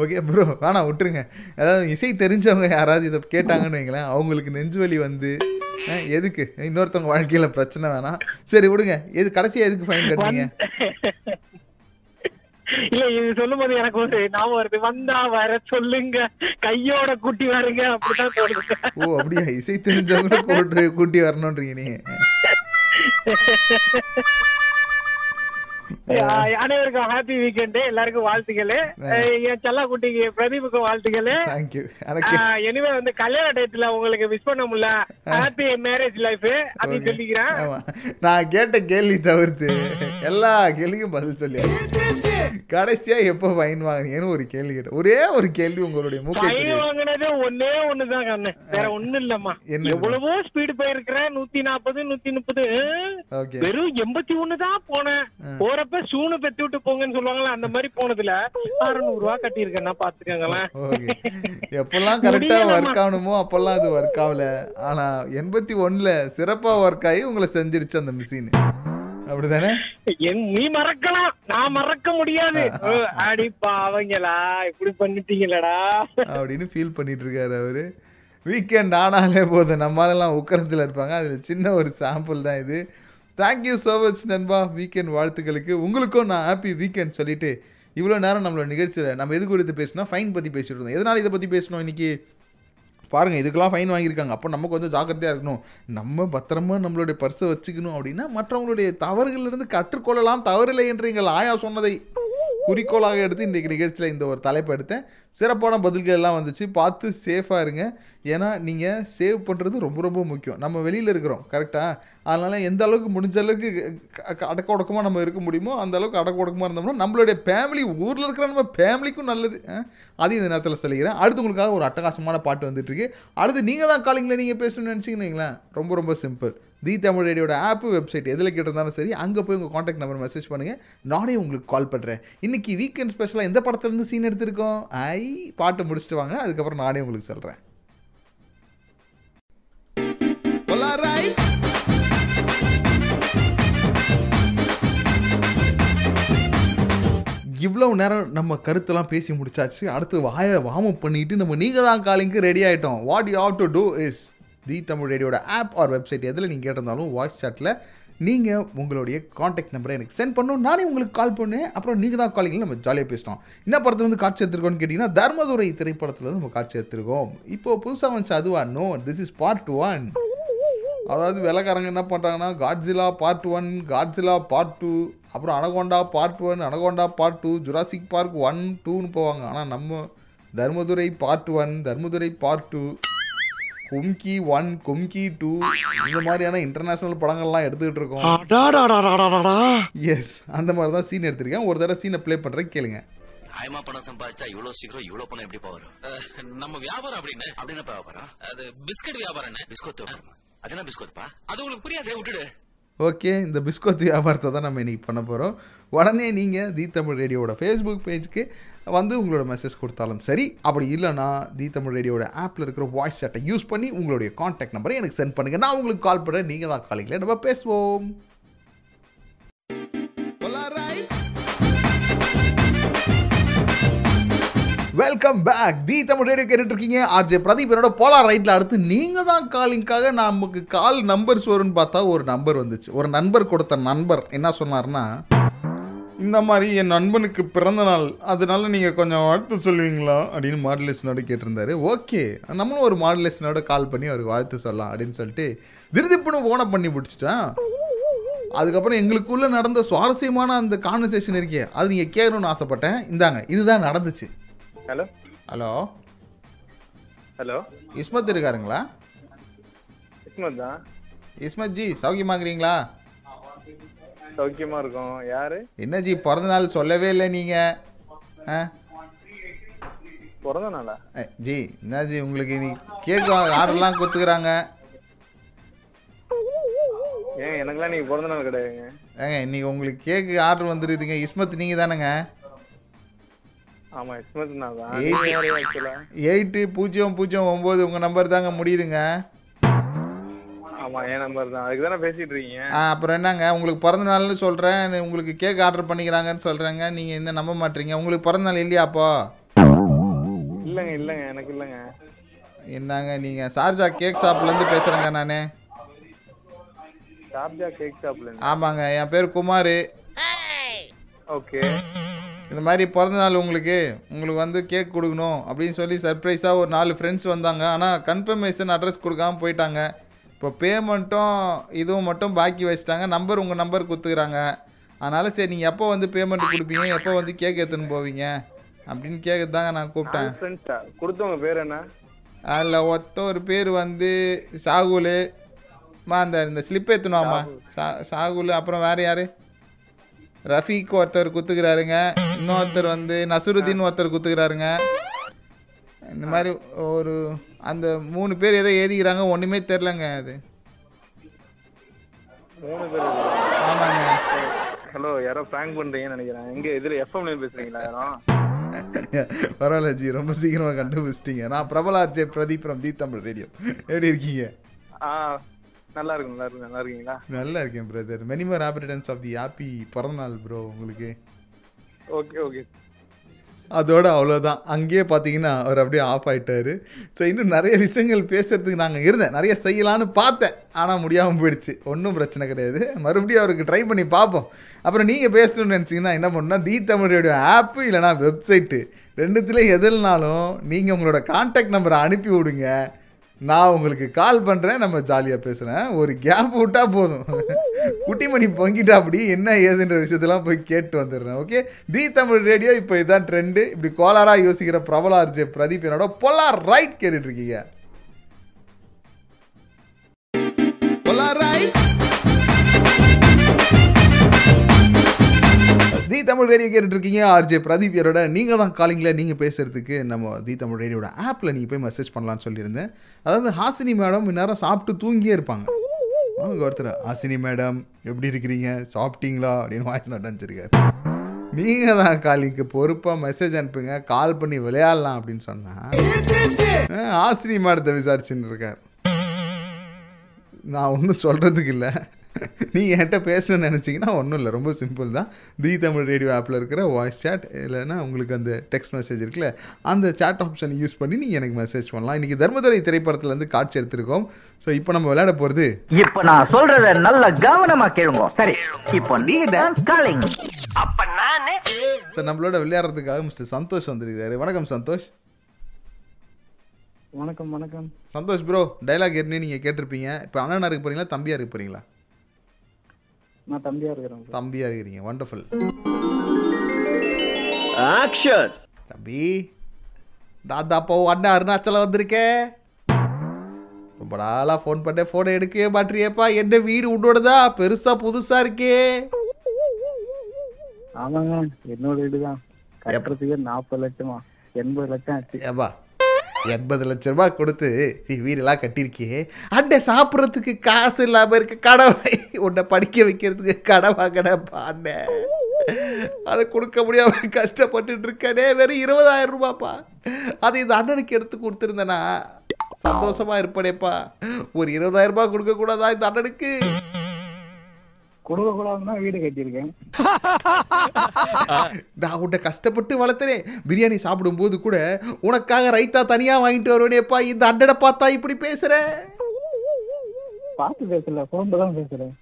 A: ஓகே ப்ரோ வேணா விட்டுருங்க ஏதாவது இசை தெரிஞ்சவங்க யாராவது இதை கேட்டாங்கன்னு வைங்களேன் அவங்களுக்கு நெஞ்சு வலி வந்து எதுக்கு இன்னொருத்தவங்க வாழ்க்கையில பிரச்சனை வேணாம் சரி விடுங்க எது கடைசியா எதுக்கு ஃபைன் கட்டுறீங்க இல்ல இது சொல்லும் போது எனக்கு ஒரு ஞாபகம் வருது வந்தா வர சொல்லுங்க கையோட கூட்டி வருங்க அப்படிதான் தோணுது ஓ அப்படியா இசை தெரிஞ்சவங்க கூட்டு கூட்டி வரணும்ன்றீங்க நீங்க அனைவருக்கும் ஹாப்பி வீக்கெண்டு எல்லாருக்கும் வாழ்த்துக்கள் என் செல்லாக்குட்டிக்கு பிரதீபுக்கு வாழ்த்துக்கள் எனிவே வந்து கல்யாண டயத்துல உங்களுக்கு மிஸ் பண்ண முடியல ஹாப்பி மேரேஜ் லைஃப் அப்படின்னு சொல்லிக்கிறேன் நான் கேட்ட கேள்வி தவிர்த்து எல்லா கேள்வியும் பதில் சொல்லி கடைசியா எப்ப ஃபைன் வாங்கினீங்கன்னு ஒரு கேள்வி கேட்டேன் ஒரே ஒரு கேள்வி உங்களுடைய மூக்க வாங்கினதே ஒன்னே ஒண்ணுதான் கண்ணு வேற ஒண்ணு இல்லம்மா என்ன எவ்வளவோ ஸ்பீடு போயிருக்கிறேன் நூத்தி நாற்பது நூத்தி முப்பது வெறும் எண்பத்தி ஒண்ணுதான் போனேன் போறப்ப அப்ப சூனு பெத்து விட்டு போங்கன்னு சொல்லுவாங்கல்ல அந்த மாதிரி போனதுல அறுநூறு ரூபா கட்டியிருக்கேன்னா பாத்துக்கங்களேன் எப்பெல்லாம் கரெக்டா ஒர்க் ஆகணுமோ அப்பெல்லாம் அது ஒர்க் ஆகல ஆனா எண்பத்தி ஒண்ணுல சிறப்பா ஒர்க் ஆகி உங்களை செஞ்சிருச்சு அந்த மிஷின் அப்படிதானே நீ மறக்கலாம் நான் மறக்க முடியாது அடிப்பா அவங்களா இப்படி பண்ணிட்டீங்களடா அப்படின்னு ஃபீல் பண்ணிட்டு இருக்காரு அவரு வீக்கெண்ட் ஆனாலே போதும் நம்மளாலாம் உக்கரத்தில் இருப்பாங்க அதில் சின்ன ஒரு சாம்பிள் தான் இது தேங்க்யூ ஸோ மச் நண்பா வீக்கெண்ட் வாழ்த்துக்களுக்கு உங்களுக்கும் நான் ஹாப்பி வீக்கெண்ட் சொல்லிவிட்டு இவ்வளோ நேரம் நம்மளோட நிகழ்ச்சியில் நம்ம எது குறித்து பேசினா ஃபைன் பற்றி பேசிட்டு இருந்தோம் எதனால் இதை பற்றி பேசணும் இன்றைக்கி பாருங்கள் இதுக்கெல்லாம் ஃபைன் வாங்கியிருக்காங்க அப்போ நமக்கு கொஞ்சம் ஜாக்கிரதையாக இருக்கணும் நம்ம பத்திரமாக நம்மளுடைய பர்ஸை வச்சுக்கணும் அப்படின்னா மற்றவங்களுடைய தவறுகளிலிருந்து கற்றுக்கொள்ளலாம் தவறில்லை என்று எங்கள் ஆயா சொன்னதை குறிக்கோளாக எடுத்து இன்றைக்கு நிகழ்ச்சியில் இந்த ஒரு தலைப்பு எடுத்தேன் சிறப்பான பதில்கள் எல்லாம் வந்துச்சு பார்த்து சேஃபாக இருங்க ஏன்னா நீங்கள் சேவ் பண்ணுறது ரொம்ப ரொம்ப முக்கியம் நம்ம வெளியில் இருக்கிறோம் கரெக்டாக அதனால் எந்த அளவுக்கு முடிஞ்ச அளவுக்கு அடக்க உடக்கமாக நம்ம இருக்க முடியுமோ அந்த அளவுக்கு அடக்க உடக்கமாக இருந்தோம்னா நம்மளுடைய ஃபேமிலி ஊரில் இருக்கிற நம்ம ஃபேமிலிக்கும் நல்லது அதையும் இந்த நேரத்தில் சொல்லிக்கிறேன் அடுத்து உங்களுக்காக ஒரு அட்டகாசமான பாட்டு வந்துட்டுருக்கு அடுத்து நீங்கள் தான் காலிங்கில் நீங்கள் பேசணும்னு நினச்சிங்கன்னு ரொம்ப ரொம்ப சிம்பிள் தி தமிழ் ரேடியோட ஆப்பு வெப்சைட் எதில் கேட்டிருந்தாலும் சரி அங்கே போய் உங்கள் காண்டாக்ட் நம்பர் மெசேஜ் பண்ணுங்கள் நானே உங்களுக்கு கால் பண்ணுறேன் இன்றைக்கி வீக்கெண்ட் ஸ்பெஷலாக எந்த படத்துலேருந்து சீன் எடுத்திருக்கோம் ஐ பாட்டு முடிச்சுட்டு வாங்க அதுக்கப்புறம் நானே உங்களுக்கு சொல்கிறேன் இவ்வளோ நேரம் நம்ம கருத்தெல்லாம் பேசி முடிச்சாச்சு அடுத்து வாயை வார்ம் அப் பண்ணிட்டு நம்ம நீங்கள் தான் காலிங்க்கு ரெடி ஆகிட்டோம் what you have to do is the Tamil ரேடியோட ஆப் ஆர் வெப்சைட் எதில் நீங்கள் கேட்டிருந்தாலும் வாய்ஸ் சாட்டில் நீங்கள் உங்களுடைய காண்டாக்ட் நம்பரை எனக்கு சென்ட் பண்ணணும் நானே உங்களுக்கு கால் பண்ணேன் அப்புறம் நீங்கள் தான் காலிங்கில் நம்ம ஜாலியாக பேசிட்டோம் என்ன படத்தில் வந்து காட்சி எடுத்துருக்கோன்னு கேட்டிங்கன்னா தர்மதுரை திரைப்படத்தில் வந்து நம்ம காட்சி எடுத்துருக்கோம் இப்போது புதுசாக வந்து அதுவா no this is part one அதாவது வெள்ளக்காரங்க என்ன பண்ணுறாங்கன்னா Godzilla part one Godzilla part two அப்புறம் Anaconda part one Anaconda part two Jurassic Park one டூன்னு போவாங்க ஆனால் நம்ம Dharmadurai part one Dharmadurai part two Kumki one Kumki two இந்த மாதிரியான இன்டர்நேஷனல் படங்கள்லாம் எடுத்துக்கிட்டு இருக்கோம் எஸ் அந்த மாதிரி தான் சீன் எடுத்திருக்கேன் ஒரு தடவை சீனை ப்ளே பண்ணுறேன் கேளுங்க பயமா பணம் சம்பாதிச்சா இவ்வளவு சீக்கிரம் இவ்வளவு பணம் எப்படி வரும் நம்ம வியாபாரம் அப்படின்னு அப்படின்னு வியாபாரம் அது பிஸ்கட் வியாபாரம் பிஸ்கட் அது என்ன பிஸ்கட்பா அது உங்களுக்கு புரியாது விட்டுடு ஓகே இந்த பிஸ்கோத் வியாபாரத்தை தான் நம்ம இன்னைக்கு பண்ண போகிறோம் உடனே நீங்கள் தி தமிழ் ரேடியோவோட ஃபேஸ்புக் பேஜ்க்கு வந்து உங்களோட மெசேஜ் கொடுத்தாலும் சரி அப்படி இல்லைனா தி தமிழ் ரேடியோட ஆப்பில் இருக்கிற வாய்ஸ் சேட்டை யூஸ் பண்ணி உங்களுடைய காண்டாக்ட் நம்பரை எனக்கு சென்ட் பண்ணுங்கள் நான் உங்களுக்கு கால் பண்ணுறேன் நீங்கள் தான் காலையில் நம்ம பேசுவோம் welcome back the Tamil radio கேட்டுட்டு இருக்கீங்க ஆர்ஜே பிரதீப் என்னோட போலார் ரைட்டில் அடுத்து நீங்கள் தான் காலிங்காக நமக்கு கால் நம்பர்ஸ் வரும்னு பார்த்தா ஒரு நம்பர் வந்துச்சு ஒரு நண்பர் கொடுத்த நண்பர் என்ன சொன்னார்னா இந்த மாதிரி என் நண்பனுக்கு பிறந்த நாள் அதனால நீங்கள் கொஞ்சம் வாழ்த்து சொல்லுவீங்களா அப்படின்னு மாடலேஷனோட கேட்டிருந்தாரு ஓகே நம்மளும் ஒரு மாடுலேஷனோட கால் பண்ணி அவருக்கு வாழ்த்து சொல்லலாம் அப்படின்னு சொல்லிட்டு திருதிப்புன்னு ஓனை பண்ணி பிடிச்சிட்டேன் அதுக்கப்புறம் எங்களுக்குள்ளே நடந்த சுவாரஸ்யமான அந்த கான்வர்சேஷன் இருக்கே அது நீங்கள் கேட்கணும்னு ஆசைப்பட்டேன் இந்தாங்க இதுதான் நடந்துச்சு ஹலோ ஹலோ ஹலோ இஸ்மத் இருக்காருங்களா இஸ்மத் தான் இஸ்மத் ஜி சௌக்கியமாக்குறீங்களா சௌக்கியமா இருக்கும் யாரு என்னஜி பிறந்த நாள் சொல்லவே இல்லை நீங்க பிறந்த நாளா ஜி என்னாஜி உங்களுக்கு நீ கேக் ஆர்டர்லாம் கொடுத்துக்கிறாங்க ஏங்க எனக்குலாம் நீங்க பிறந்த நாள் கிடையாதுங்க ஏங்க இன்னைக்கு உங்களுக்கு கேக்கு ஆர்டர் வந்துருதுங்க இஸ்மத் நீங்க தானேங்க ஆமா இஸ்மத் நான் தான் எயிட்டு பூஜ்ஜியம் பூஜ்ஜியம் ஒம்பது உங்க நம்பர் தாங்க முடியுதுங்க என் நம்பர் தான் அதுக்கு தானே பேசிட்டு இருக்கீங்க அப்புறம் என்னங்க உங்களுக்கு பிறந்த நாள்னு சொல்றேன் உங்களுக்கு கேக் ஆர்டர் பண்ணிக்கிறாங்கன்னு சொல்றாங்க நீங்க என்ன நம்ப மாட்டீங்க உங்களுக்கு பிறந்த நாள் இல்லையா அப்போ இல்லங்க இல்லங்க எனக்கு இல்லங்க என்னங்க நீங்க சார்ஜா கேக் ஷாப்ல இருந்து பேசுறேங்க நானு சார்ஜா கேக் ஷாப்ல ஆமாங்க என் பேர் குமார் ஓகே இந்த மாதிரி பிறந்தநாள் உங்களுக்கு உங்களுக்கு வந்து கேக் கொடுக்கணும் அப்படின்னு சொல்லி சர்ப்ரைஸாக ஒரு நாலு ஃப்ரெண்ட்ஸ் வந்தாங்க ஆனால் கன்ஃபர்மேஷன் அட்ரஸ் கொடுக்காமல் போயிட்டாங்க இப்போ பேமெண்ட்டும் இதுவும் மட்டும் பாக்கி வச்சுட்டாங்க நம்பர் உங்கள் நம்பர் கொடுத்துக்கிறாங்க அதனால் சரி நீங்கள் எப்போ வந்து பேமெண்ட் கொடுப்பீங்க எப்போ வந்து கேக் எடுத்துன்னு போவீங்க அப்படின்னு கேட்க தாங்க நான் கூப்பிட்டேன் கொடுத்தவங்க பேர் என்ன அதில் ஒத்த ஒரு பேர் வந்து சாகுல் அந்த இந்த ஸ்லிப் ஏற்றணும்மா சா சாகுல் அப்புறம் வேறு யார் ரஃபீக் ஒருத்தர் குத்துக்கிறாருங்க இன்னொருத்தர் வந்து நசுருதீன் ஒருத்தர் குத்துக்கிறாருங்க இந்த மாதிரி ஒரு அந்த மூணு பேர் ஏதோ எழுதிக்கிறாங்க ஒன்றுமே தெரிலங்க அது ஆமாங்க ஹலோ யாரோ பிராங்க் பண்ணுறீங்கன்னு நினைக்கிறேன் எங்கே இதில் எஃப்எம்ல பேசுகிறீங்களா யாரும் பரவாயில்ல ஜி ரொம்ப சீக்கிரமாக கண்டுபிடிச்சிட்டீங்க நான் பிரபல ஆர்ஜே பிரதீப் ரம் தீப் தமிழ் ரேடியோ எப்படி இருக்கீங்க ஆ நல்லா இருக்கும் நல்லா இருக்கும் நல்லா இருக்கீங்களா நல்லா இருக்கேன் brother many more happy returns of the happy பிறந்தநாள் ப்ரோ உங்களுக்கு ஓகே ஓகே அதோட அவ்வளோதான் அங்கேயே பார்த்தீங்கன்னா அவர் அப்படியே ஆஃப் ஆகிட்டார் ஸோ இன்னும் நிறைய விஷயங்கள் பேசுகிறதுக்கு நாங்கள் இருந்தேன் நிறைய செய்யலான்னு பார்த்தேன் ஆனால் முடியாமல் போயிடுச்சு ஒன்றும் பிரச்சனை கிடையாது மறுபடியும் அவருக்கு ட்ரை பண்ணி பார்ப்போம் அப்புறம் நீங்கள் பேசணும்னு நினச்சிங்கன்னா என்ன பண்ணுன்னா தி தமிழ் ஆப்பு இல்லைனா வெப்சைட்டு ரெண்டுத்துலேயும் எதுனாலும் நீங்கள் உங்களோட கான்டாக்ட் நம்பரை அனுப்பி விடுங்க நான் உங்களுக்கு கால் பண்ணுறேன் நம்ம ஜாலியாக பேசுகிறேன் ஒரு கேப் விட்டால் போதும் குட்டிமணி பொங்கிட்டா அப்படி என்ன ஏதுன்ற விஷயத்தெல்லாம் போய் கேட்டு வந்துடுறேன் ஓகே தி தமிழ் ரேடியோ இப்போ இதுதான் ட்ரெண்டு இப்படி கோலாராக யோசிக்கிற பிரபலார்ஜே பிரதீப் என்னோட பொல்லார் ரைட் கேட்டுட்ருக்கீங்க தி தமிழ் ரேடியோ கேட்டுட்ருக்கீங்க ஆர்ஜே பிரதீப் யாரோட நீங்கள் தான் காலிங்கில் நீங்கள் பேசுகிறதுக்கு நம்ம தி தமிழ் ரேடியோட ஆப்பில் நீங்கள் போய் மெசேஜ் பண்ணலான்னு சொல்லியிருந்தேன் அதாவது ஹாசினி மேடம் இந்நேரம் சாப்பிட்டு தூங்கியே இருப்பாங்க அவங்க ஒருத்தர் ஹாசினி மேடம் எப்படி இருக்கிறீங்க சாப்பிட்டீங்களா அப்படின்னு வாய்ஸ் நோட் அனுப்பிச்சிருக்காரு நீங்கள் தான் காலிக்கு பொறுப்பாக மெசேஜ் அனுப்புங்க கால் பண்ணி விளையாடலாம் அப்படின்னு சொன்னால் ஆசினி மேடத்தை விசாரிச்சுன்னு இருக்கார் நான் ஒன்றும் சொல்கிறதுக்கு இல்லை நீங்கள் என்கிட்ட பேசணும்னு நினச்சிங்கன்னா ஒன்றும் இல்லை ரொம்ப சிம்பிள் தான் தி தமிழ் ரேடியோ ஆப்பில் இருக்கிற வாய்ஸ் சாட் இல்லைன்னா உங்களுக்கு அந்த டெக்ஸ்ட் மெசேஜ் இருக்குல்ல அந்த சாட் ஆப்ஷன் யூஸ் பண்ணி நீங்கள் எனக்கு மெசேஜ் பண்ணலாம் இன்றைக்கி தர்மதுரை திரைப்படத்துலேருந்து காட்சி எடுத்திருக்கோம் ஸோ இப்போ நம்ம விளையாட போகிறது இப்போ நான் சொல்கிறத நல்ல கவனமாக கேளுங்க சரி இப்போ அப்போ நான் சார் நம்மளோட விளையாடுறதுக்காக மிஸ்டர் சந்தோஷ் வந்திருக்காரு வணக்கம் சந்தோஷ் வணக்கம் வணக்கம் சந்தோஷ் ப்ரோ டைலாக் ஏற்கனவே நீங்கள் கேட்டிருப்பீங்க இப்போ இருக்க போகிறீங்களா தம்பியாக இருக்க போகிறீங்களா நான் தம்பியா இருக்கிறேன் தம்பியா இருக்கிறீங்க வண்டர்ஃபுல் ஆக்ஷன் தம்பி தாத்தா அப்போ அண்ணா அருணாச்சலம் வந்திருக்கே ரொம்ப நாளாக ஃபோன் பண்ணேன் ஃபோனை எடுக்கவே மாட்டியப்பா என்ன வீடு உன்னோடதா பெருசா புதுசா இருக்கே ஆமாங்க என்னோட வீடு தான் கட்டுறதுக்கு நாற்பது லட்சமா எண்பது லட்சம் ஆச்சு ஏப்பா எண்பது லட்ச ரூபா கொடுத்து நீ வீடெல்லாம் கட்டியிருக்கியே அண்டை சாப்பிட்றதுக்கு காசு இல்லாமல் இருக்க கடவை உன்னை படிக்க வைக்கிறதுக்கு கடன் வாங்கினப்பா அண்ணே அதை கொடுக்க முடியாம கஷ்டப்பட்டுட்டு இருக்கனே வெறும் இருபதாயிரம் ரூபாப்பா அது இந்த அண்ணனுக்கு எடுத்து கொடுத்துருந்தேனா சந்தோஷமா இருப்பனேப்பா ஒரு இருபதாயிரம் ரூபாய் கொடுக்க கூடாதா இந்த அண்ணனுக்கு குடும்ப கூடாதுன்னா வீடு கட்டியிருக்கேன் நான் உன்னை கஷ்டப்பட்டு வளர்த்தனே பிரியாணி சாப்பிடும்போது கூட உனக்காக ரைத்தா தனியா வாங்கிட்டு வருவேனேப்பா இந்த அண்டனை பார்த்தா இப்படி பேசுற பார்த்து பேசல போன்ல தான் பேசுறேன்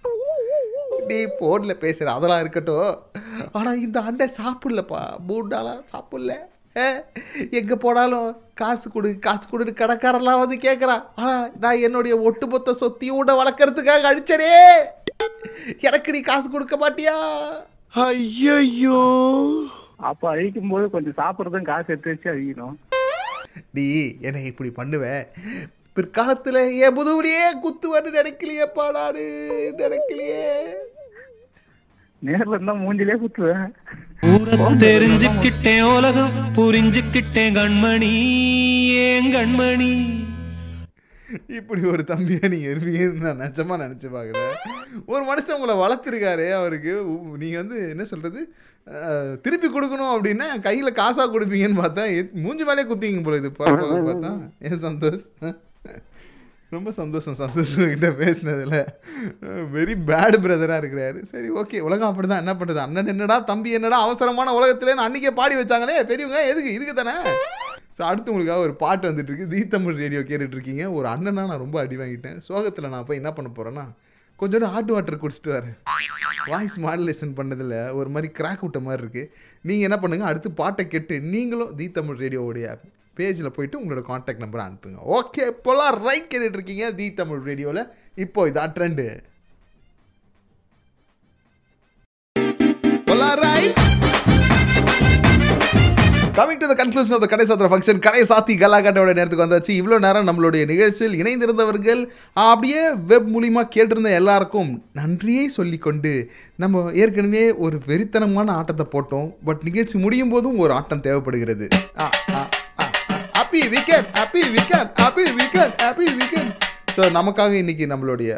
A: நீ போன்ல பேசுற அதெல்லாம் இருக்கட்டும் ஆனா இந்த அண்டை சாப்பிடலப்பா மூணு நாளா சாப்பிடல எங்கே போனாலும் காசு கொடு காசு கொடுன்னு கடைக்காரெல்லாம் வந்து கேட்குறான் ஆனா நான் என்னுடைய ஒட்டுமொத்த சொத்தியும் உன்னை வளர்க்கறதுக்காக அழிச்சனே எனக்கு நீ காசு கொடுக்க மாட்டியா ஐயோ அப்ப அழிக்கும் போது கொஞ்சம் சாப்பிடுறதும் காசு எடுத்து வச்சு அழிக்கணும் நீ என்னை இப்படி பண்ணுவேன் பிற்காலத்துல என் முதுகுடியே குத்துவன்னு நினைக்கலையே பாடாடு நினைக்கலையே நேர்ல இருந்தா மூஞ்சிலே குத்துவேன் தெரிஞ்சுக்கிட்டேன் உலகம் புரிஞ்சுக்கிட்டேன் கண்மணி ஏன் கண்மணி இப்படி ஒரு தம்பியை நீங்கள் இருப்பீங்கன்னு நான் நச்சமாக நினச்சி பார்க்குறேன் ஒரு மனுஷன் உங்களை வளர்த்துருக்காரு அவருக்கு நீங்கள் வந்து என்ன சொல்கிறது திருப்பி கொடுக்கணும் அப்படின்னா கையில் காசாக கொடுப்பீங்கன்னு பார்த்தா மூஞ்சி மேலே குத்திங்க போல இது பார்த்தா ஏன் சந்தோஷ் ரொம்ப சந்தோஷம் கிட்ட பேசினதில் வெரி பேடு பிரதராக இருக்கிறாரு சரி ஓகே உலகம் அப்படி தான் என்ன பண்ணுறது அண்ணன் என்னடா தம்பி என்னடா அவசரமான உலகத்துலேன்னு அன்றைக்கே பாடி வச்சாங்களே பெரியவங்க எதுக்கு இதுக்கு தானே ஸோ அடுத்து உங்களுக்காக ஒரு பாட்டு இருக்கு தீ தமிழ் ரேடியோ இருக்கீங்க ஒரு அண்ணனா நான் ரொம்ப அடி வாங்கிட்டேன் சோகத்தில் நான் போய் என்ன பண்ண போகிறேன்னா கொஞ்சோண்டு ஹாட் வாட்டர் குடிச்சிட்டு வரேன் வாய்ஸ் மாடுலேஷன் பண்ணதில் ஒரு மாதிரி கிராக் விட்ட மாதிரி இருக்குது நீங்கள் என்ன பண்ணுங்கள் அடுத்து பாட்டை கேட்டு நீங்களும் தீ தமிழ் ரேடியோவுடைய பேஜில் போயிட்டு உங்களோட காண்டாக்ட் நம்பரை அனுப்புங்க ஓகே இப்போலாம் ரைட் இருக்கீங்க தீ தமிழ் ரேடியோவில் இப்போ இதான் trend coming to the conclusion of the கடை சாத்திர ஃபங்க்ஷன் கடை சாத்தி கலாகாட்டோட நேரத்துக்கு வந்தாச்சு இவ்வளோ நேரம் நம்மளுடைய நிகழ்ச்சியில் இணைந்திருந்தவர்கள் அப்படியே வெப் மூலிமா கேட்டிருந்த எல்லாருக்கும் நன்றியை சொல்லிக்கொண்டு நம்ம ஏற்கனவே ஒரு வெறித்தனமான ஆட்டத்தை போட்டோம் பட் நிகழ்ச்சி முடியும் போதும் ஒரு ஆட்டம் தேவைப்படுகிறது happy wicket happy wicket happy wicket happy wicket so நமக்காக இன்னைக்கு நம்மளுடைய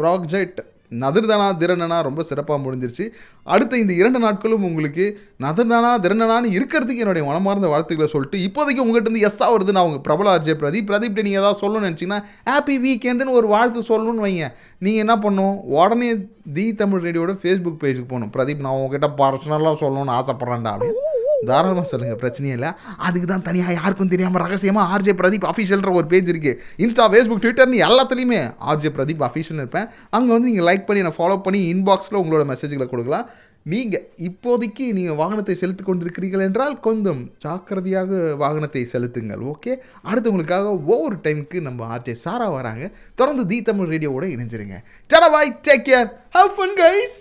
A: ப்ராஜெக்ட் நதிர்தானா திறனனா ரொம்ப சிறப்பாக முடிஞ்சிருச்சு அடுத்த இந்த இரண்டு நாட்களும் உங்களுக்கு நதிர்தானா திறனனான்னு இருக்கிறதுக்கு என்னுடைய மனமார்ந்த வாழ்த்துக்களை சொல்லிட்டு இப்போதைக்கு உங்கள்கிட்ட இருந்து எஸ்ஸாக வருது நான் உங்கள் பிரபல ஆர்ஜே பிரதீப் பிரதீப் நீங்கள் ஏதாவது சொல்லணும்னு நினச்சிங்கன்னா ஹாப்பி வீக்கெண்டுன்னு ஒரு வாழ்த்து சொல்லணும்னு வைங்க நீங்கள் என்ன பண்ணும் உடனே தி தமிழ் ரேடியோட ஃபேஸ்புக் பேஜுக்கு போகணும் பிரதீப் நான் உங்ககிட்ட பர்சனலாக சொல்லணும்னு ஆசைப்பட்றேன்டா அப்படின்னு தாராளமாக சொல்லுங்கள் பிரச்சனையே இல்லை அதுக்கு தான் தனியாக யாருக்கும் தெரியாமல் ரகசியமாக ஆர்ஜே பிரதீப் அஃபீஷியல்ன்ற ஒரு பேஜ் இருக்குது இன்ஸ்டா ஃபேஸ்புக் ட்விட்டர்னு எல்லாத்துலேயுமே ஆர்ஜே பிரதீப் அஃபிஷியல்னு இருப்பேன் அங்கே வந்து நீங்கள் லைக் பண்ணி நான் ஃபாலோ பண்ணி இன்பாக்ஸில் உங்களோட மெசேஜ்களை கொடுக்கலாம் நீங்கள் இப்போதைக்கு நீங்கள் வாகனத்தை செலுத்தி கொண்டிருக்கிறீர்கள் என்றால் கொஞ்சம் ஜாக்கிரதையாக வாகனத்தை செலுத்துங்கள் ஓகே அடுத்து உங்களுக்காக ஒவ்வொரு டைமுக்கு நம்ம ஆர்ஜே சாரா வராங்க தொடர்ந்து தி தமிழ் ரேடியோவோட இணைஞ்சிருங்க tata take care have fun guys